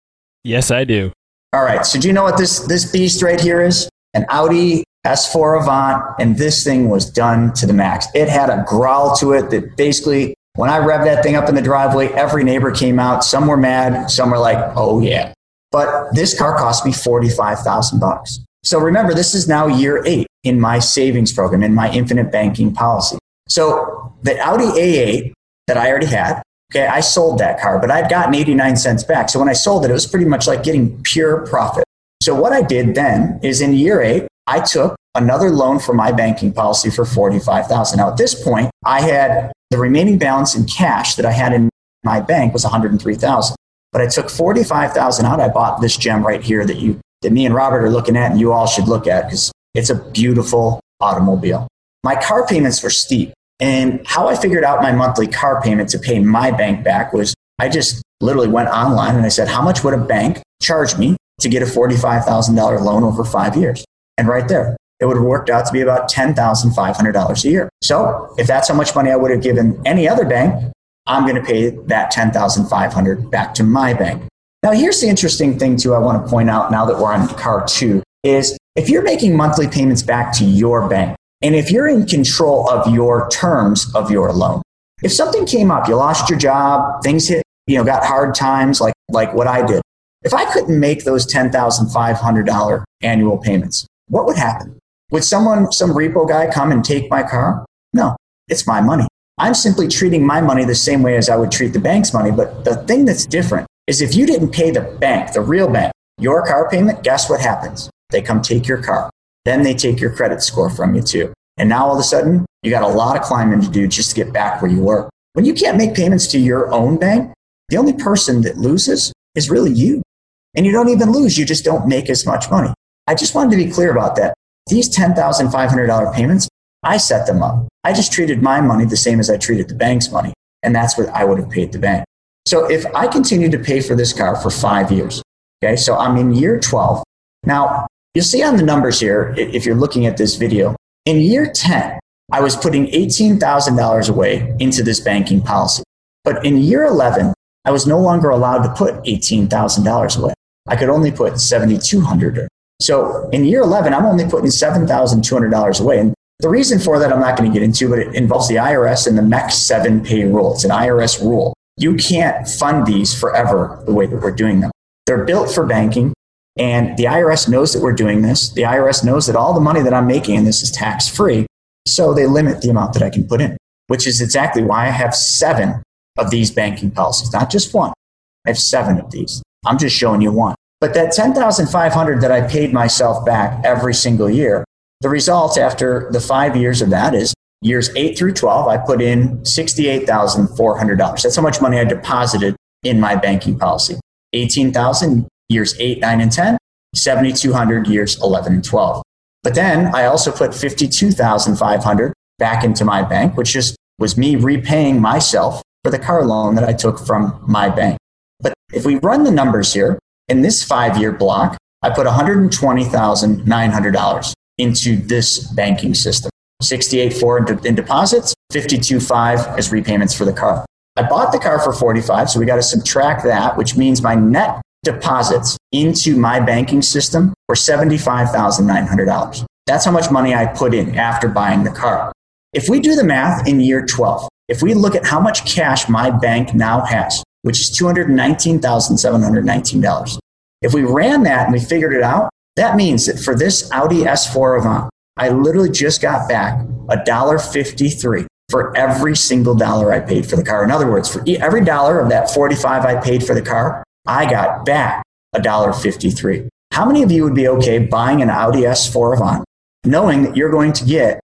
Yes, I do. All right. So do you know what this this beast right here is? An Audi S4 Avant, and this thing was done to the max. It had a growl to it that basically, when I revved that thing up in the driveway, every neighbor came out. Some were mad, some were like, "Oh yeah." But this car cost me 45,000 bucks. So remember, this is now year eight in my savings program, in my infinite banking policy. So the Audi A8 that I already had, okay, I sold that car, but I'd gotten 89 cents back. So when I sold it, it was pretty much like getting pure profit. So what I did then is in year eight, I took another loan for my banking policy for 45,000. Now at this point, I had the remaining balance in cash that I had in my bank was 103,000. But I took 45,000 out. I bought this gem right here that you, that me and Robert are looking at and you all should look at because it's a beautiful automobile. My car payments were steep. And how I figured out my monthly car payment to pay my bank back was I just literally went online and I said, how much would a bank charge me to get a $45,000 loan over five years? And right there, it would have worked out to be about $10,500 a year. So if that's how much money I would have given any other bank, I'm going to pay that 10,500 back to my bank. Now, here's the interesting thing too I want to point out now that we're on car 2 is if you're making monthly payments back to your bank and if you're in control of your terms of your loan, if something came up, you lost your job, things hit, you know, got hard times like like what I did. If I couldn't make those $10,500 annual payments, what would happen? Would someone, some repo guy come and take my car? No, it's my money. I'm simply treating my money the same way as I would treat the bank's money. But the thing that's different is if you didn't pay the bank, the real bank, your car payment, guess what happens? They come take your car. Then they take your credit score from you too. And now all of a sudden, you got a lot of climbing to do just to get back where you were. When you can't make payments to your own bank, the only person that loses is really you. And you don't even lose, you just don't make as much money. I just wanted to be clear about that. These $10,500 payments, I set them up. I just treated my money the same as I treated the bank's money. And that's what I would have paid the bank. So if I continue to pay for this car for five years, okay, so I'm in year 12. Now, you'll see on the numbers here, if you're looking at this video, in year 10, I was putting $18,000 away into this banking policy. But in year 11, I was no longer allowed to put $18,000 away. I could only put 7,200. So in year 11, I'm only putting $7,200 away. And the reason for that, I'm not going to get into, but it involves the IRS and the MEC 7 pay rule. It's an IRS rule. You can't fund these forever the way that we're doing them. They're built for banking, and the IRS knows that we're doing this. The IRS knows that all the money that I'm making in this is tax free. So they limit the amount that I can put in, which is exactly why I have seven of these banking policies, not just one. I have seven of these. I'm just showing you one. But that 10,500 that I paid myself back every single year, the result after the five years of that is years eight through 12, I put in $68,400. That's how much money I deposited in my banking policy. 18,000 years eight, nine, and 10, 7,200 years 11 and 12. But then I also put 52,500 back into my bank, which just was me repaying myself for the car loan that I took from my bank. But if we run the numbers here, in this five year block, I put $120,900 into this banking system. 68.4 in deposits, 52.5 as repayments for the car. I bought the car for 45, so we got to subtract that, which means my net deposits into my banking system were $75,900. That's how much money I put in after buying the car. If we do the math in year 12, if we look at how much cash my bank now has, which is $219,719, if we ran that and we figured it out, that means that for this Audi S4 Avant, I literally just got back $1.53 for every single dollar I paid for the car. In other words, for every dollar of that 45 I paid for the car, I got back $1.53. How many of you would be okay buying an Audi S4 Avant, knowing that you're going to get,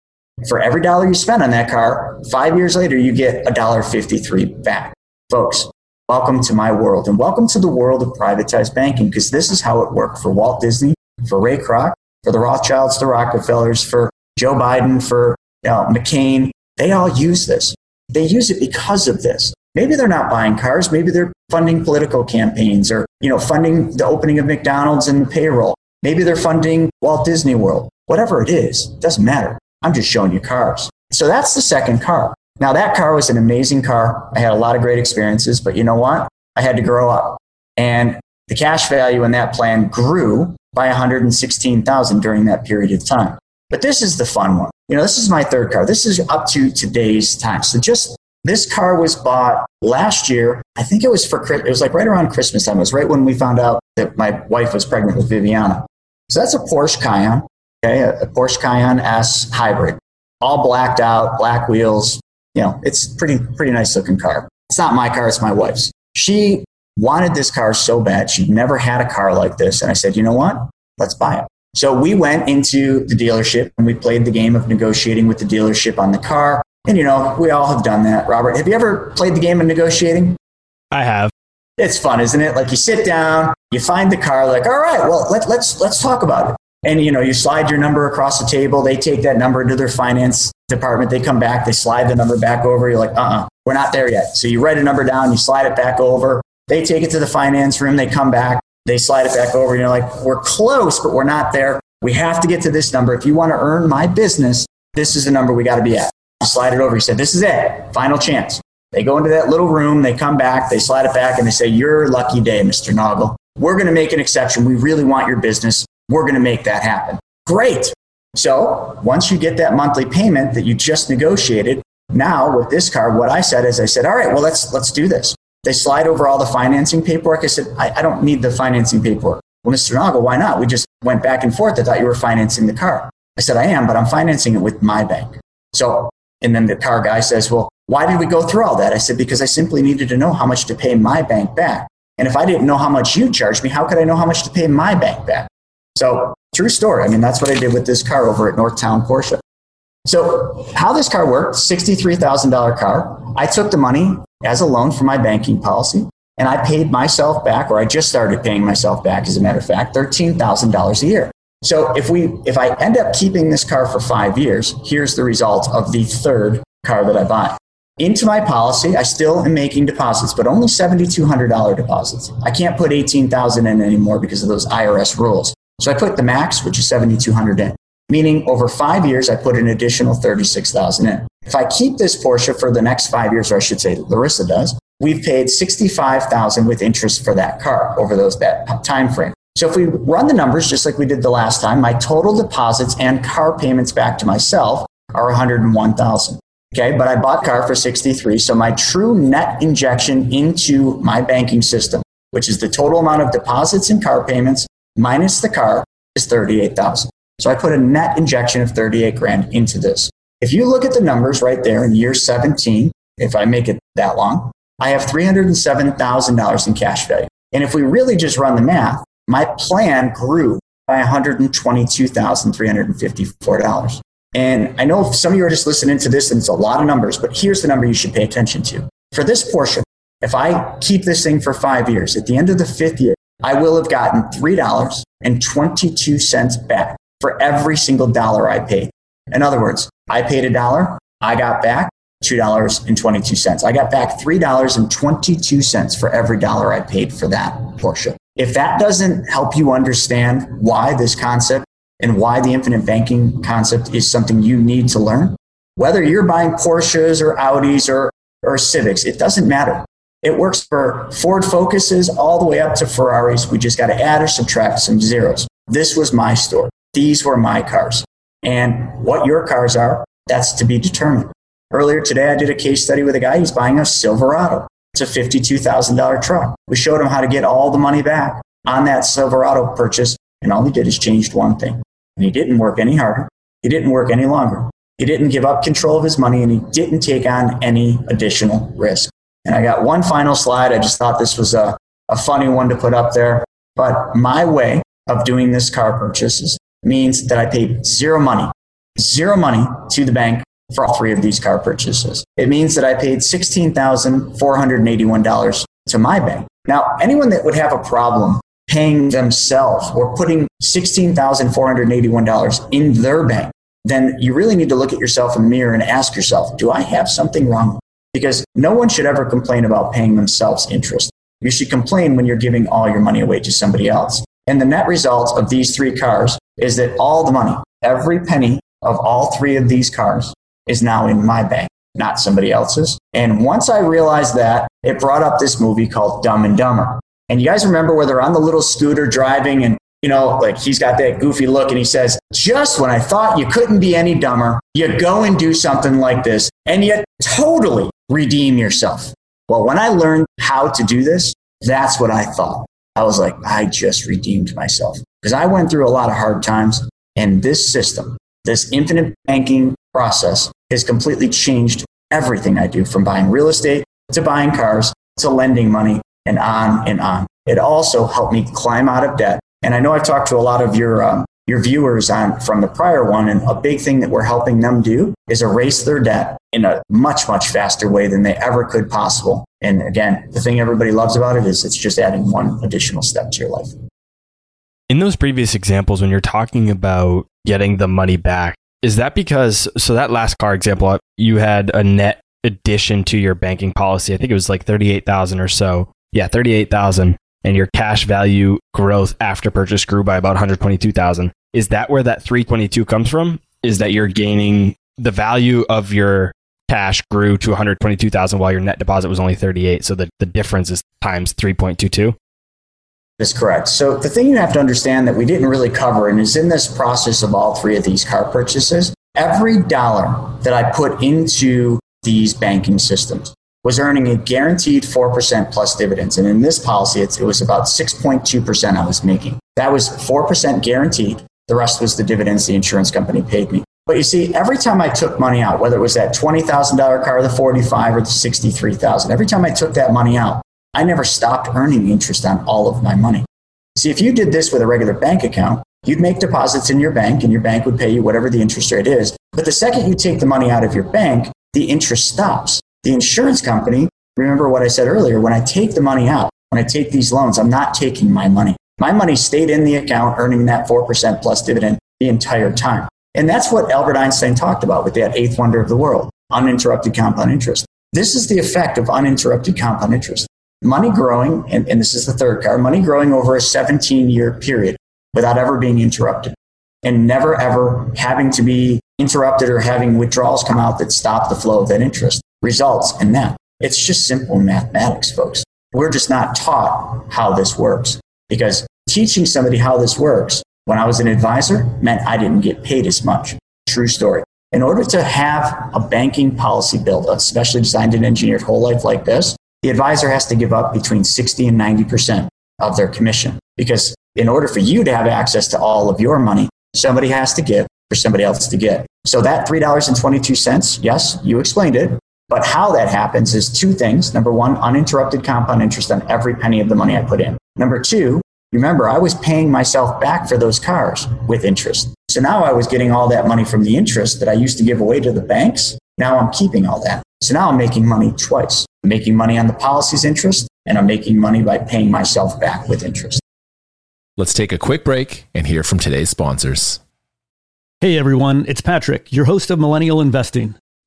for every dollar you spend on that car, five years later, you get $1.53 back? Folks, welcome to my world and welcome to the world of privatized banking because this is how it worked for Walt Disney, for Ray Kroc, for the Rothschilds, the Rockefellers, for Joe Biden, for you know, McCain. They all use this. They use it because of this. Maybe they're not buying cars. Maybe they're funding political campaigns or, you know, funding the opening of McDonald's and the payroll. Maybe they're funding Walt Disney World. Whatever it is, doesn't matter. I'm just showing you cars. So that's the second car. Now that car was an amazing car. I had a lot of great experiences, but you know what? I had to grow up. And the cash value in that plan grew by 116,000 during that period of time. But this is the fun one. You know, this is my third car. This is up to today's time. So just this car was bought last year. I think it was for it was like right around Christmas time. It was right when we found out that my wife was pregnant with Viviana. So that's a Porsche Cayenne, okay, a, Porsche Cayenne S hybrid, all blacked out, black wheels. You know, it's pretty pretty nice looking car. It's not my car; it's my wife's. She wanted this car so bad; she'd never had a car like this, and I said, you know what? Let's buy it. So we went into the dealership and we played the game of negotiating with the dealership on the car. And you know, we all have done that. Robert, have you ever played the game of negotiating? I have. It's fun, isn't it? Like you sit down, you find the car, like, all right, well, let, let's let's talk about it. And you know, you slide your number across the table. They take that number to their finance department. They come back, they slide the number back over. You're like, uh-uh, we're not there yet. So you write a number down, you slide it back over. They take it to the finance room. They come back, they slide it back over. You're like, we're close, but we're not there. We have to get to this number. If you want to earn my business, this is the number we got to be at slide it over. He said, This is it. Final chance. They go into that little room, they come back, they slide it back, and they say, Your lucky day, Mr. Naugle. We're going to make an exception. We really want your business. We're going to make that happen. Great. So once you get that monthly payment that you just negotiated, now with this car, what I said is I said, all right, well, let's, let's do this. They slide over all the financing paperwork. I said, I, I don't need the financing paperwork. Well, Mr. Naugle, why not? We just went back and forth. I thought you were financing the car. I said, I am, but I'm financing it with my bank. So, and then the car guy says, well, why did we go through all that? I said, because I simply needed to know how much to pay my bank back. And if I didn't know how much you charged me, how could I know how much to pay my bank back? So, true story. I mean, that's what I did with this car over at Northtown Porsche. So, how this car worked $63,000 car. I took the money as a loan for my banking policy and I paid myself back, or I just started paying myself back, as a matter of fact, $13,000 a year. So if we, if I end up keeping this car for five years, here's the result of the third car that I buy. Into my policy, I still am making deposits, but only $7,200 deposits. I can't put 18,000 in anymore because of those IRS rules. So I put the max, which is 7,200 in, meaning over five years, I put an additional 36,000 in. If I keep this Porsche for the next five years, or I should say Larissa does, we've paid 65,000 with interest for that car over those that time frame. So if we run the numbers just like we did the last time, my total deposits and car payments back to myself are 101,000. Okay, but I bought car for 63, so my true net injection into my banking system, which is the total amount of deposits and car payments minus the car, is 38,000. So I put a net injection of 38 grand into this. If you look at the numbers right there in year 17, if I make it that long, I have $307,000 in cash value. And if we really just run the math, my plan grew by $122,354. And I know some of you are just listening to this and it's a lot of numbers, but here's the number you should pay attention to. For this portion, if I keep this thing for five years, at the end of the fifth year, I will have gotten $3.22 back for every single dollar I paid. In other words, I paid a dollar, I got back $2.22. I got back $3.22 for every dollar I paid for that Porsche. If that doesn't help you understand why this concept and why the infinite banking concept is something you need to learn, whether you're buying Porsches or Audis or, or Civics, it doesn't matter. It works for Ford Focuses all the way up to Ferraris. We just got to add or subtract some zeros. This was my store. These were my cars. And what your cars are, that's to be determined. Earlier today, I did a case study with a guy. He's buying a Silverado. It's a $52,000 truck. We showed him how to get all the money back on that Silverado purchase. And all he did is changed one thing. And he didn't work any harder. He didn't work any longer. He didn't give up control of his money and he didn't take on any additional risk. And I got one final slide. I just thought this was a, a funny one to put up there. But my way of doing this car purchase means that I paid zero money, zero money to the bank for all three of these car purchases. It means that I paid $16,481 to my bank. Now, anyone that would have a problem paying themselves or putting $16,481 in their bank, then you really need to look at yourself in the mirror and ask yourself, do I have something wrong? Because no one should ever complain about paying themselves interest. You should complain when you're giving all your money away to somebody else. And the net result of these three cars is that all the money, every penny of all three of these cars is now in my bank, not somebody else's. And once I realized that, it brought up this movie called Dumb and Dumber. And you guys remember where they're on the little scooter driving and you know, like he's got that goofy look and he says, just when I thought you couldn't be any dumber, you go and do something like this and yet totally redeem yourself. Well, when I learned how to do this, that's what I thought. I was like, I just redeemed myself because I went through a lot of hard times and this system, this infinite banking process has completely changed everything I do from buying real estate to buying cars to lending money and on and on. It also helped me climb out of debt. And I know I've talked to a lot of your, um, your viewers on from the prior one, and a big thing that we're helping them do is erase their debt in a much, much faster way than they ever could possible. And again, the thing everybody loves about it is it's just adding one additional step to your life. In those previous examples, when you're talking about getting the money back, is that because, so that last car example, you had a net addition to your banking policy. I think it was like 38,000 or so. Yeah, 38,000 and your cash value growth after purchase grew by about 122,000. Is that where that 322 comes from? Is that you're gaining the value of your cash grew to 122,000 while your net deposit was only 38. So the, the difference is times 3.22. That's correct. So the thing you have to understand that we didn't really cover and is in this process of all three of these car purchases, every dollar that I put into these banking systems was earning a guaranteed 4% plus dividends. And in this policy, it was about 6.2% I was making. That was 4% guaranteed. The rest was the dividends the insurance company paid me. But you see, every time I took money out, whether it was that $20,000 car, the 45 or the 63,000, every time I took that money out, I never stopped earning interest on all of my money. See, if you did this with a regular bank account, you'd make deposits in your bank and your bank would pay you whatever the interest rate is. But the second you take the money out of your bank, the interest stops. The insurance company, remember what I said earlier, when I take the money out, when I take these loans, I'm not taking my money. My money stayed in the account earning that 4% plus dividend the entire time. And that's what Albert Einstein talked about with that eighth wonder of the world, uninterrupted compound interest. This is the effect of uninterrupted compound interest. Money growing, and, and this is the third car, money growing over a 17 year period without ever being interrupted and never ever having to be interrupted or having withdrawals come out that stop the flow of that interest results in that. It's just simple mathematics, folks. We're just not taught how this works because teaching somebody how this works when I was an advisor meant I didn't get paid as much. True story. In order to have a banking policy built, especially designed and engineered whole life like this, the advisor has to give up between 60 and 90% of their commission. Because in order for you to have access to all of your money, somebody has to give for somebody else to get. So that $3.22, yes, you explained it. But how that happens is two things. Number one, uninterrupted compound interest on every penny of the money I put in. Number two, Remember, I was paying myself back for those cars with interest. So now I was getting all that money from the interest that I used to give away to the banks. Now I'm keeping all that. So now I'm making money twice. I'm making money on the policy's interest, and I'm making money by paying myself back with interest. Let's take a quick break and hear from today's sponsors. Hey everyone, it's Patrick, your host of Millennial Investing.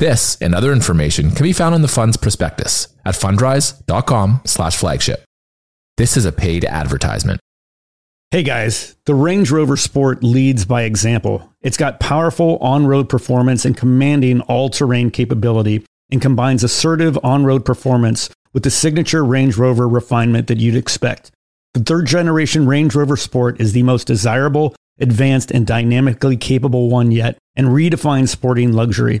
This and other information can be found in the fund's prospectus at fundrise.com slash flagship. This is a paid advertisement. Hey guys, the Range Rover Sport leads by example. It's got powerful on road performance and commanding all terrain capability and combines assertive on road performance with the signature Range Rover refinement that you'd expect. The third generation Range Rover Sport is the most desirable, advanced, and dynamically capable one yet and redefines sporting luxury.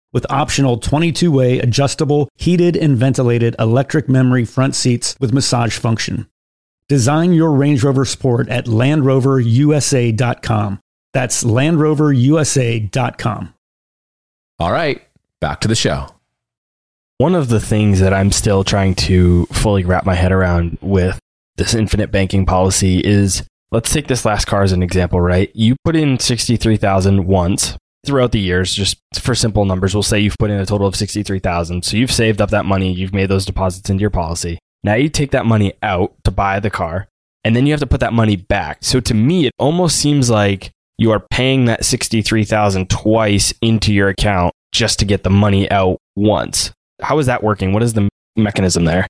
with optional 22 way adjustable, heated, and ventilated electric memory front seats with massage function. Design your Range Rover Sport at LandRoverUSA.com. That's LandRoverUSA.com. All right, back to the show. One of the things that I'm still trying to fully wrap my head around with this infinite banking policy is let's take this last car as an example, right? You put in 63,000 once throughout the years, just for simple numbers, we'll say you've put in a total of 63,000. So you've saved up that money, you've made those deposits into your policy. Now you take that money out to buy the car, and then you have to put that money back. So to me, it almost seems like you are paying that 63,000 twice into your account just to get the money out once. How is that working? What is the mechanism there?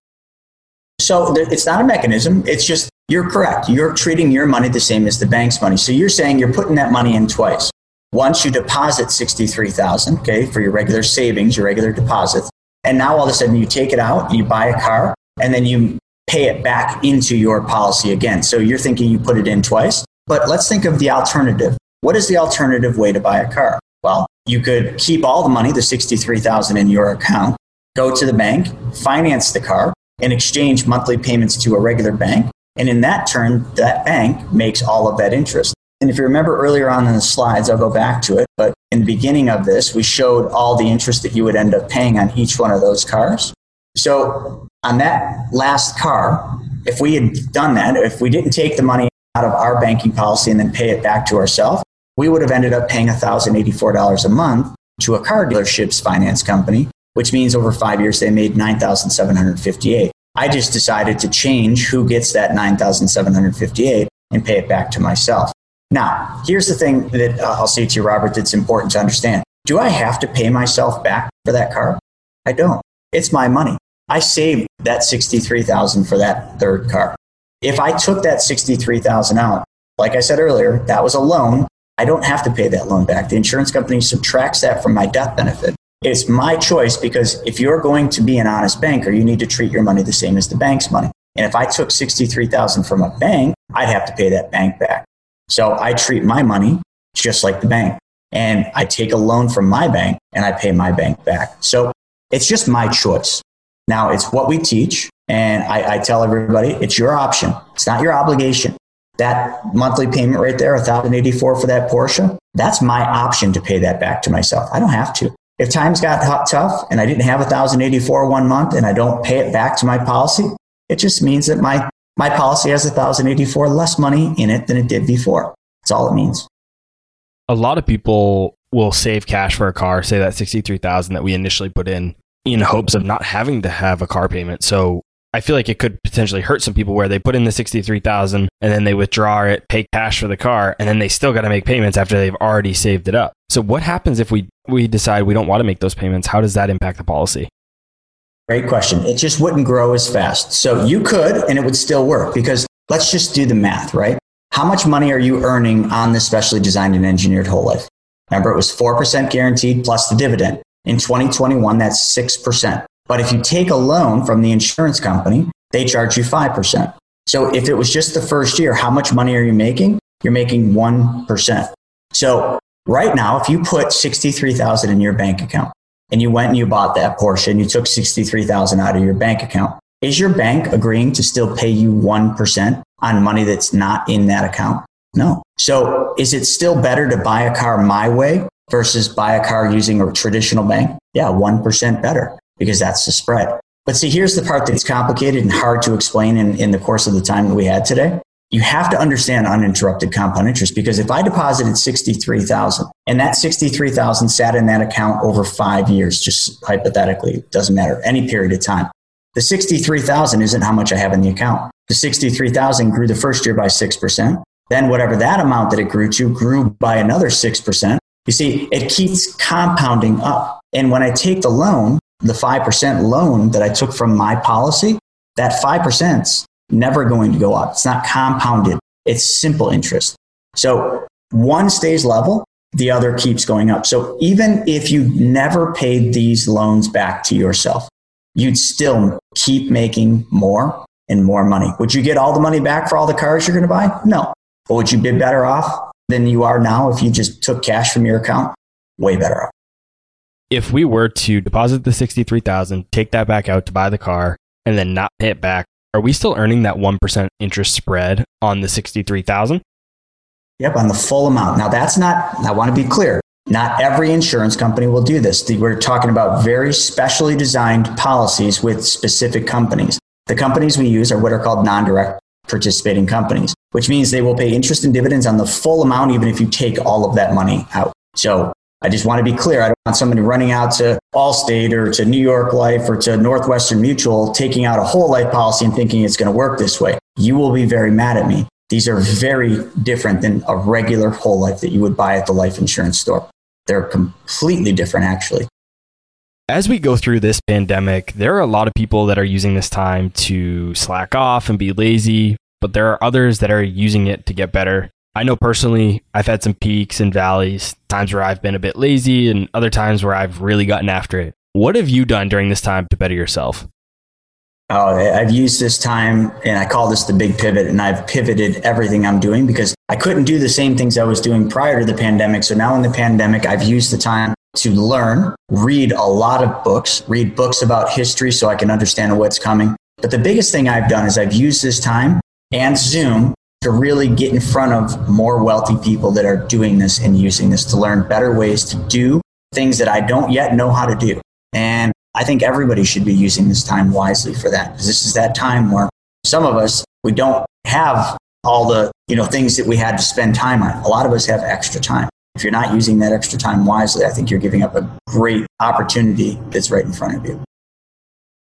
So it's not a mechanism. It's just you're correct. You're treating your money the same as the bank's money. So you're saying you're putting that money in twice. Once you deposit 63,000, okay, for your regular savings, your regular deposits, and now all of a sudden you take it out, you buy a car, and then you pay it back into your policy again. So you're thinking you put it in twice. But let's think of the alternative. What is the alternative way to buy a car? Well, you could keep all the money, the 63,000 in your account, go to the bank, finance the car, and exchange monthly payments to a regular bank. And in that turn, that bank makes all of that interest. And if you remember earlier on in the slides, I'll go back to it, but in the beginning of this, we showed all the interest that you would end up paying on each one of those cars. So on that last car, if we had done that, if we didn't take the money out of our banking policy and then pay it back to ourselves, we would have ended up paying $1,084 a month to a car dealership's finance company, which means over five years they made 9,758. I just decided to change who gets that 9,758 and pay it back to myself. Now, here's the thing that uh, I'll say to you, Robert, that's important to understand. Do I have to pay myself back for that car? I don't. It's my money. I saved that 63,000 for that third car. If I took that 63,000 out, like I said earlier, that was a loan. I don't have to pay that loan back. The insurance company subtracts that from my death benefit. It's my choice because if you're going to be an honest banker, you need to treat your money the same as the bank's money. And if I took 63,000 from a bank, I'd have to pay that bank back. So I treat my money just like the bank. And I take a loan from my bank and I pay my bank back. So it's just my choice. Now it's what we teach. And I, I tell everybody it's your option. It's not your obligation. That monthly payment right there, 1084 for that Porsche, that's my option to pay that back to myself. I don't have to. If times got tough and I didn't have 1084 one month and I don't pay it back to my policy, it just means that my, my policy has 1084 less money in it than it did before. That's all it means. A lot of people will save cash for a car, say that 63,000 that we initially put in in hopes of not having to have a car payment. So I feel like it could potentially hurt some people where they put in the 63,000 and then they withdraw it, pay cash for the car, and then they still got to make payments after they've already saved it up. So what happens if we we decide we don't want to make those payments? How does that impact the policy? Great question. It just wouldn't grow as fast. So you could and it would still work because let's just do the math, right? How much money are you earning on this specially designed and engineered whole life? Remember, it was 4% guaranteed plus the dividend. In 2021, that's 6%. But if you take a loan from the insurance company, they charge you 5%. So if it was just the first year, how much money are you making? You're making 1%. So right now, if you put 63,000 in your bank account and you went and you bought that Porsche and you took 63,000 out of your bank account, is your bank agreeing to still pay you 1% on money that's not in that account? No. So is it still better to buy a car my way versus buy a car using a traditional bank? Yeah, 1% better because that's the spread. But see, here's the part that's complicated and hard to explain in, in the course of the time that we had today. You have to understand uninterrupted compound interest because if I deposited 63,000 and that 63,000 sat in that account over five years, just hypothetically, it doesn't matter, any period of time. The 63,000 isn't how much I have in the account. The 63,000 grew the first year by 6%. Then whatever that amount that it grew to grew by another 6%. You see, it keeps compounding up. And when I take the loan, the 5% loan that I took from my policy, that 5% is never going to go up. It's not compounded. It's simple interest. So one stays level, the other keeps going up. So even if you never paid these loans back to yourself, you'd still keep making more and more money. Would you get all the money back for all the cars you're going to buy? No. But would you be better off than you are now if you just took cash from your account? Way better off if we were to deposit the 63,000, take that back out to buy the car and then not pay it back, are we still earning that 1% interest spread on the 63,000? Yep, on the full amount. Now that's not I want to be clear. Not every insurance company will do this. We're talking about very specially designed policies with specific companies. The companies we use are what are called non-direct participating companies, which means they will pay interest and dividends on the full amount, even if you take all of that money out. So I just want to be clear. I don't want somebody running out to Allstate or to New York Life or to Northwestern Mutual, taking out a whole life policy and thinking it's going to work this way. You will be very mad at me. These are very different than a regular whole life that you would buy at the life insurance store. They're completely different, actually. As we go through this pandemic, there are a lot of people that are using this time to slack off and be lazy, but there are others that are using it to get better. I know personally, I've had some peaks and valleys, times where I've been a bit lazy, and other times where I've really gotten after it. What have you done during this time to better yourself? Oh, I've used this time and I call this the big pivot and I've pivoted everything I'm doing because I couldn't do the same things I was doing prior to the pandemic. So now in the pandemic, I've used the time to learn, read a lot of books, read books about history so I can understand what's coming. But the biggest thing I've done is I've used this time and Zoom to really get in front of more wealthy people that are doing this and using this to learn better ways to do things that I don't yet know how to do. And I think everybody should be using this time wisely for that because this is that time where some of us, we don't have all the you know things that we had to spend time on. A lot of us have extra time. If you're not using that extra time wisely, I think you're giving up a great opportunity that's right in front of you.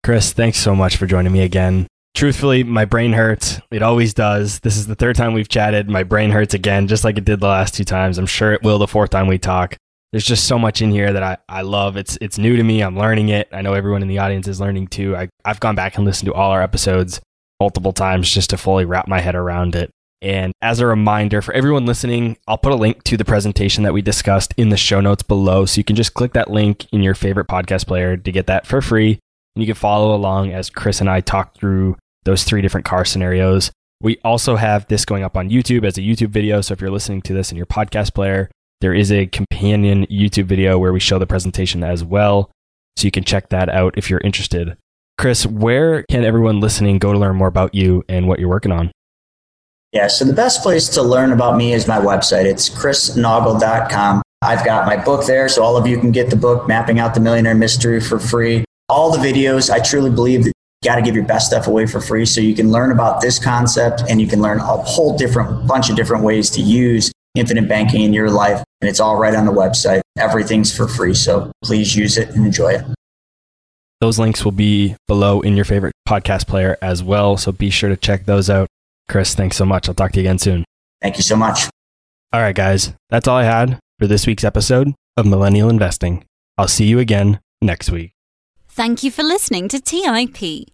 Chris, thanks so much for joining me again. Truthfully, my brain hurts. It always does. This is the third time we've chatted. My brain hurts again, just like it did the last two times. I'm sure it will the fourth time we talk there's just so much in here that I, I love. It's it's new to me. I'm learning it. I know everyone in the audience is learning too. I, I've gone back and listened to all our episodes multiple times just to fully wrap my head around it. And as a reminder for everyone listening, I'll put a link to the presentation that we discussed in the show notes below. So you can just click that link in your favorite podcast player to get that for free. And you can follow along as Chris and I talk through those three different car scenarios. We also have this going up on YouTube as a YouTube video. So if you're listening to this in your podcast player, there is a companion YouTube video where we show the presentation as well. So you can check that out if you're interested. Chris, where can everyone listening go to learn more about you and what you're working on? Yeah, so the best place to learn about me is my website. It's chrisnaugle.com. I've got my book there, so all of you can get the book, Mapping Out the Millionaire Mystery, for free. All the videos, I truly believe got to give your best stuff away for free so you can learn about this concept and you can learn a whole different bunch of different ways to use infinite banking in your life. And it's all right on the website. Everything's for free. So please use it and enjoy it. Those links will be below in your favorite podcast player as well. So be sure to check those out. Chris, thanks so much. I'll talk to you again soon. Thank you so much. All right, guys. That's all I had for this week's episode of Millennial Investing. I'll see you again next week. Thank you for listening to TIP.